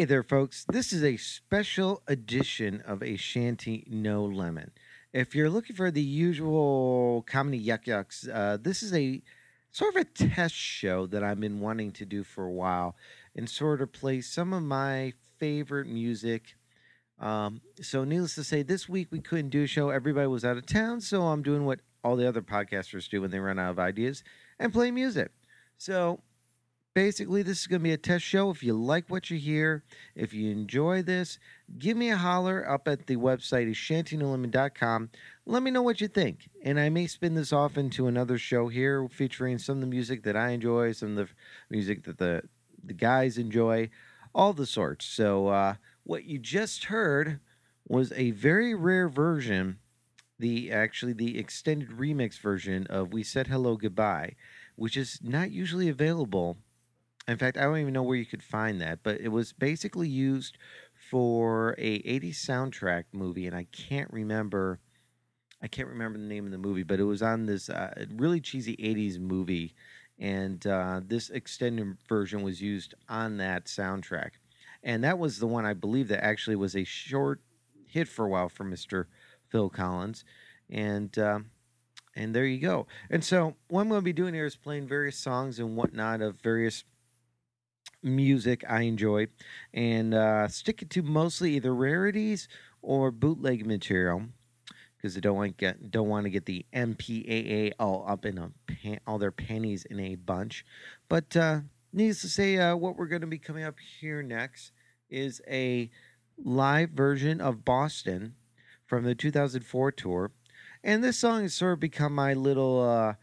Hey there, folks. This is a special edition of A Shanty No Lemon. If you're looking for the usual comedy yuck yucks, uh, this is a sort of a test show that I've been wanting to do for a while and sort of play some of my favorite music. Um, so, needless to say, this week we couldn't do a show. Everybody was out of town, so I'm doing what all the other podcasters do when they run out of ideas and play music. So, basically this is going to be a test show. If you like what you hear if you enjoy this give me a holler up at the website shantynolemon.com let me know what you think and i may spin this off into another show here featuring some of the music that i enjoy some of the music that the the guys enjoy all the sorts. So uh, what you just heard was a very rare version the actually the extended remix version of we said hello goodbye which is not usually available in fact, I don't even know where you could find that, but it was basically used for a 80s soundtrack movie, and I can't remember. I can't remember the name of the movie, but it was on this uh, really cheesy 80s movie, and uh, this extended version was used on that soundtrack. And that was the one I believe that actually was a short hit for a while for Mr. Phil Collins. And um, and there you go. And so what I'm going to be doing here is playing various songs and whatnot of various music I enjoy, and uh, stick it to mostly either rarities or bootleg material because I don't want get don't want to get the MPAA all up in a pa- all their panties in a bunch. But uh, needless to say, uh, what we're going to be coming up here next is a live version of Boston from the 2004 tour. And this song has sort of become my little uh,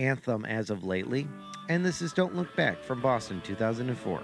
anthem as of lately. And this is Don't Look Back from Boston 2004.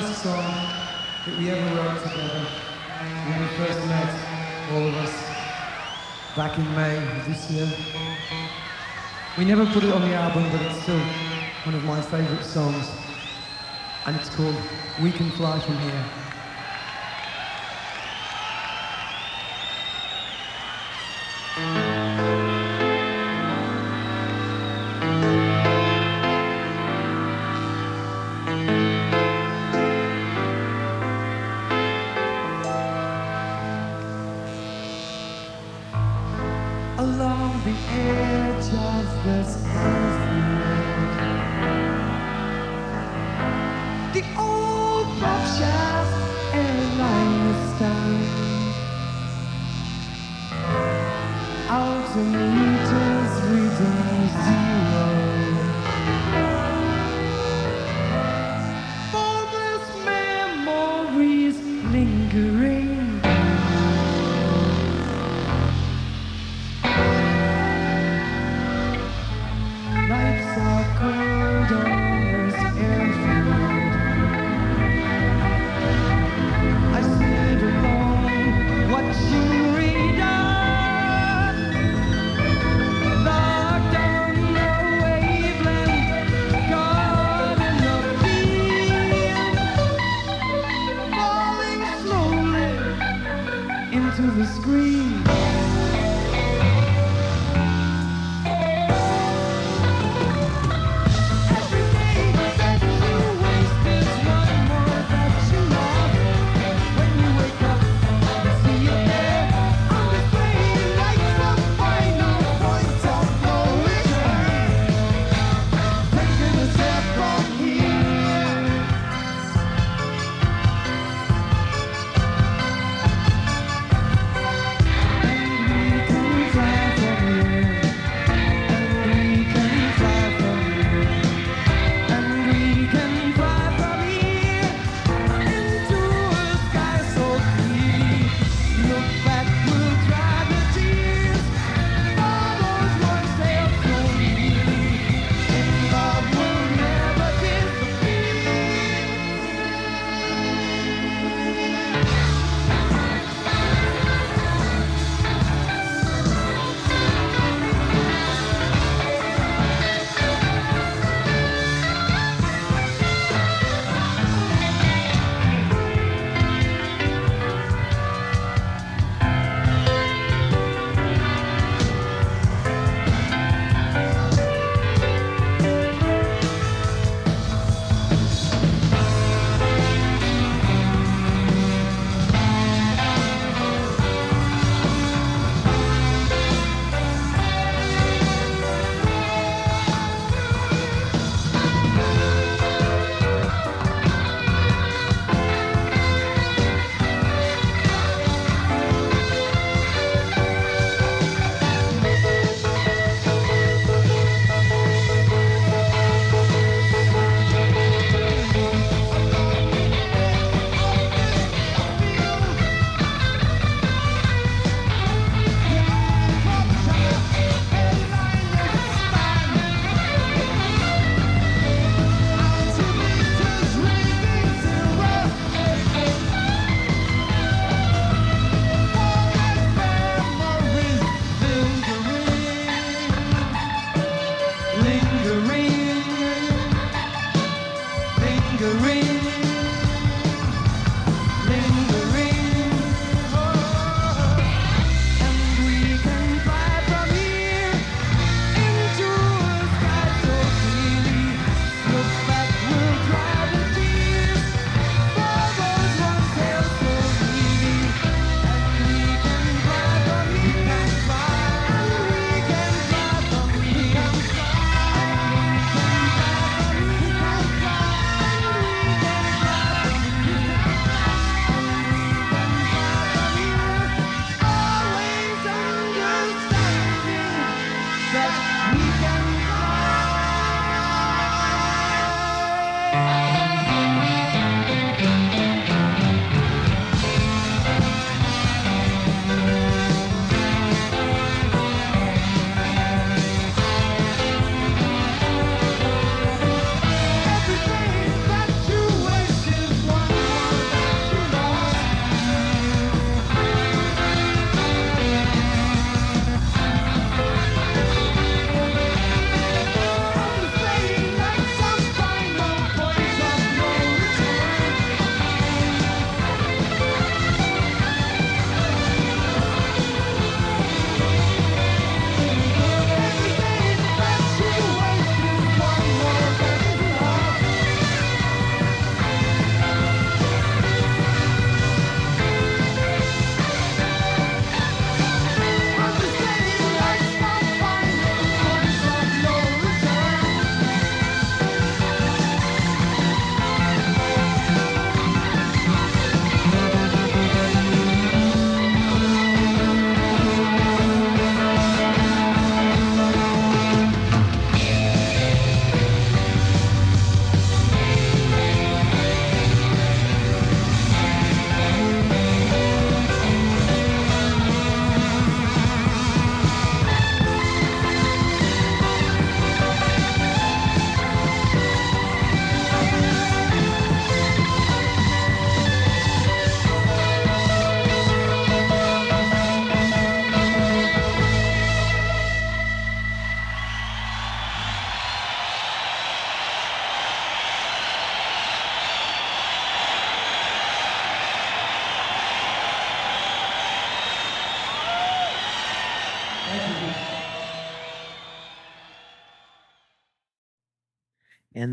first song that we ever wrote together when we first met, all of us, back in May of this year. We never put it on the album, but it's still one of my favourite songs, and it's called We Can Fly From Here.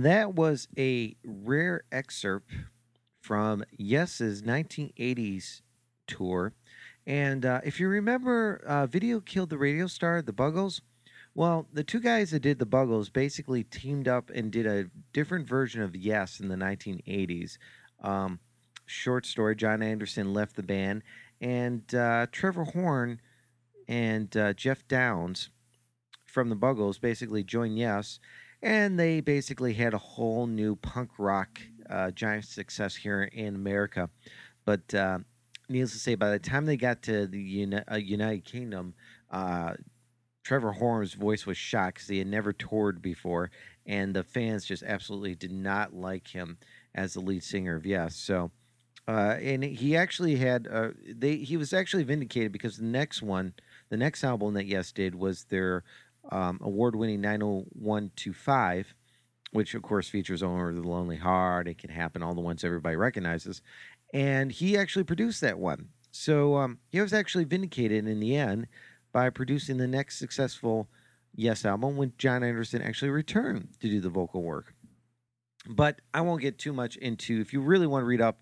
That was a rare excerpt from Yes's 1980s tour. And uh, if you remember, uh, Video Killed the Radio Star, the Buggles. Well, the two guys that did the Buggles basically teamed up and did a different version of Yes in the 1980s. Um, short story Jon Anderson left the band, and uh, Trevor Horn and uh, Geoff Downes from the Buggles basically joined Yes, and they basically had a whole new punk rock uh, giant success here in America. But uh, needless to say, by the time they got to the Uni- uh, United Kingdom, uh, Trevor Horn's voice was shot because he had never toured before, and the fans just absolutely did not like him as the lead singer of Yes. So, uh, and he actually had uh, they he was actually vindicated because the next one, the next album that Yes did was their um, award-winning 90125, which of course features "Over the Lonely Heart," "It Can Happen," all the ones everybody recognizes, and he actually produced that one. So um, he was actually vindicated in the end by producing the next successful Yes album when Jon Anderson actually returned to do the vocal work. But I won't get too much into. If you really want to read up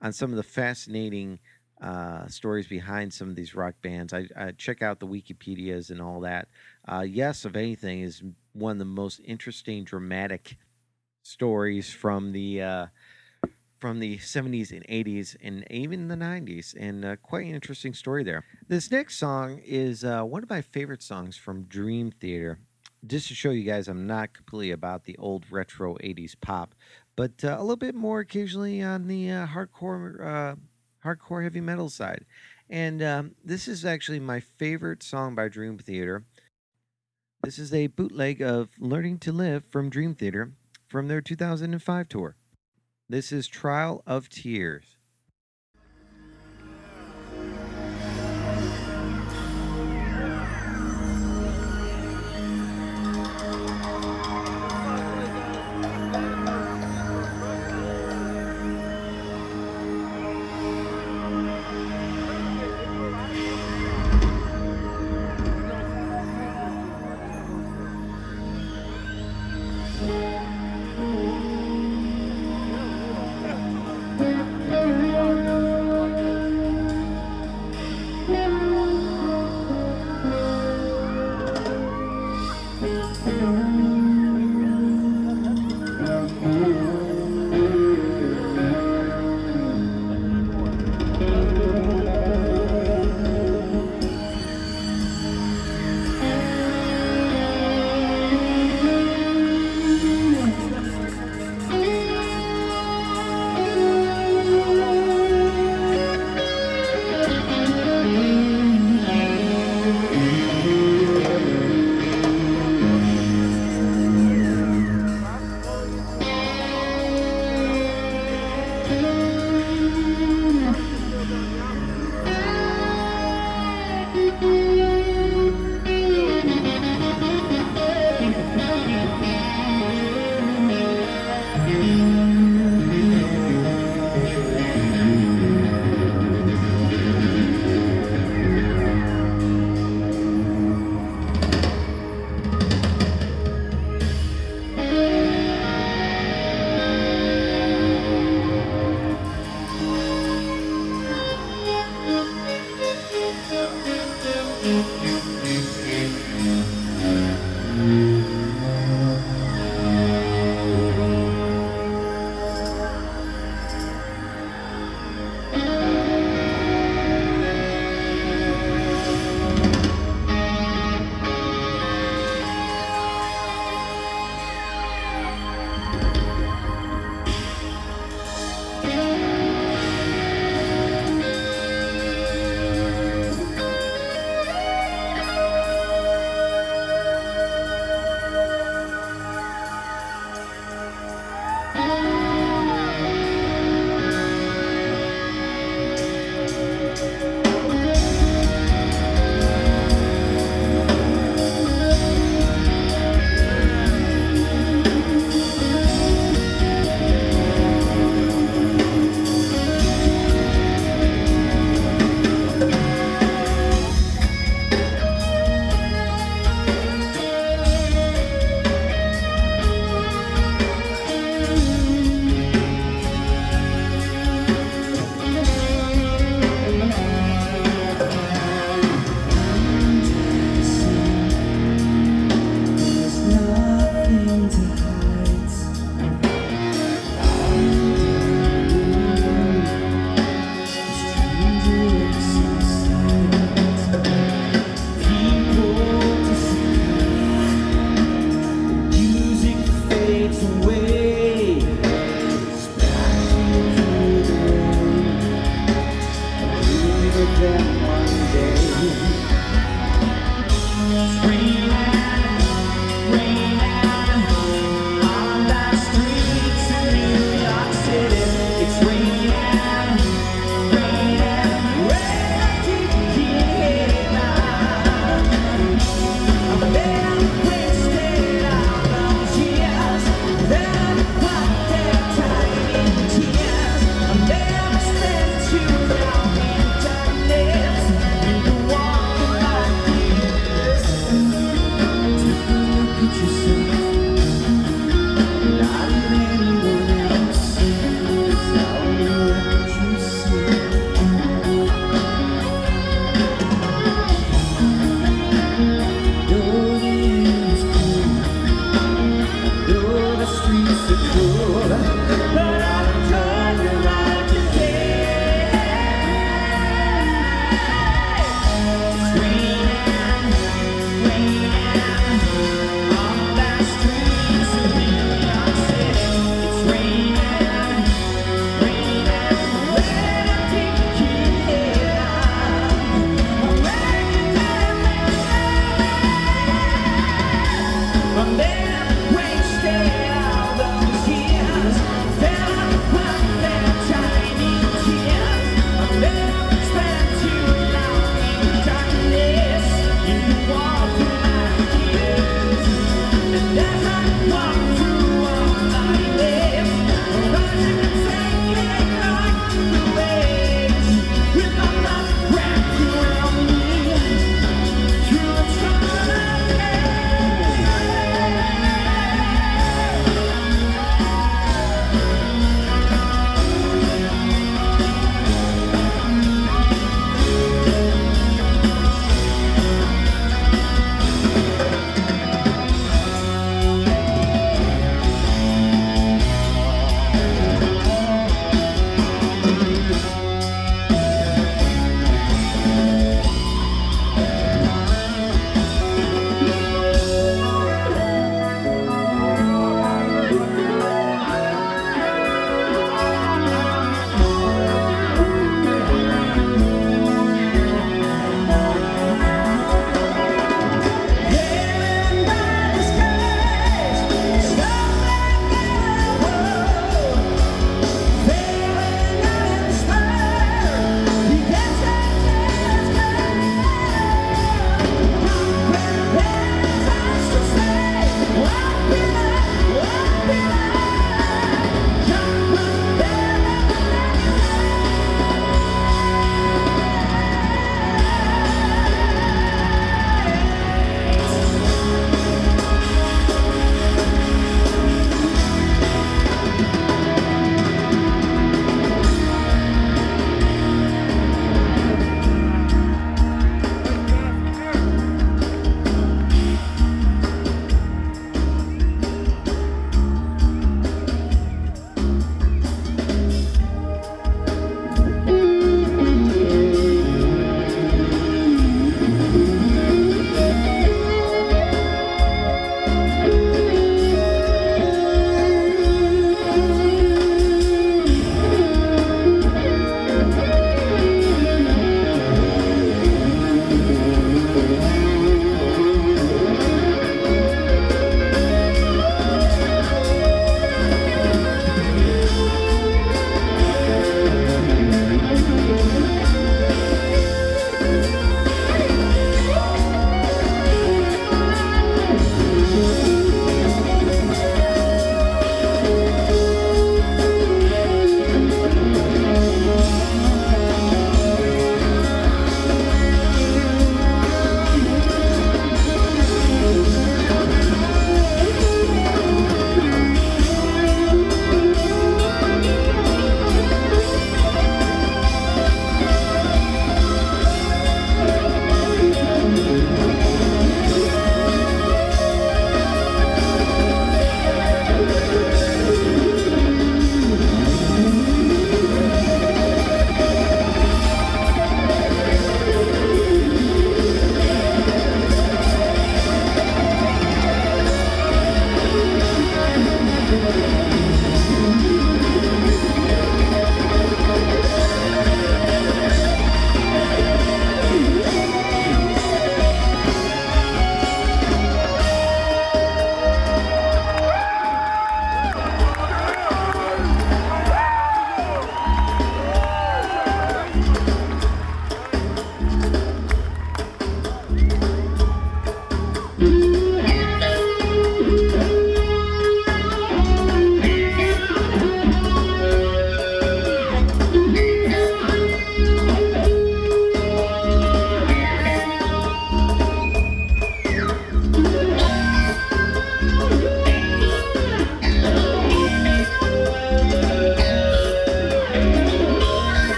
on some of the fascinating uh, stories behind some of these rock bands, I, I check out the Wikipedias and all that. Uh, yes, if anything, is one of the most interesting, dramatic stories from the uh, from the 70s and 80s and even the 90s, and uh, quite an interesting story there. This next song is uh, one of my favorite songs from Dream Theater. Just to show you guys, I'm not completely about the old retro 80s pop, but a little bit more occasionally on the hardcore, hardcore heavy metal side. And um, this is actually my favorite song by Dream Theater. This is a bootleg of Learning to Live from Dream Theater from their 2005 tour. This is Trial of Tears.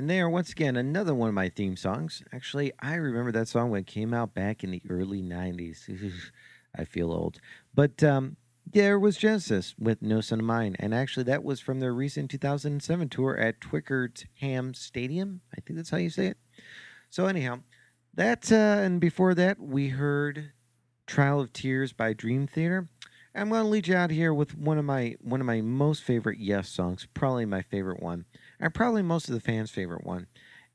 And there, once again another one of my theme songs. Actually, I remember that song when it came out back in the early 90s. I feel old. But um, there was Genesis with No Son of Mine. And actually, that was from their recent 2007 tour at Twickenham Stadium. I think that's how you say it. So, anyhow, that uh, and before that, we heard Trial of Tears by Dream Theater. I'm going to lead you out here with one of my one of my most favorite Yes songs, probably my favorite one and probably most of the fans' favorite one.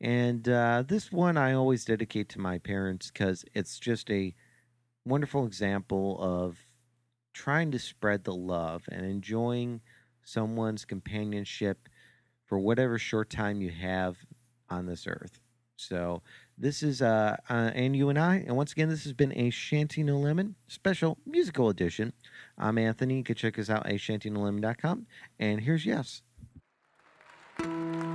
And uh, this one I always dedicate to my parents because it's just a wonderful example of trying to spread the love and enjoying someone's companionship for whatever short time you have on this earth. So this is uh, uh and you and I, and once again, this has been a Shanty No Lemon special musical edition. I'm Anthony. You can check us out at shantynolemon.com. And here's yes. Thank you.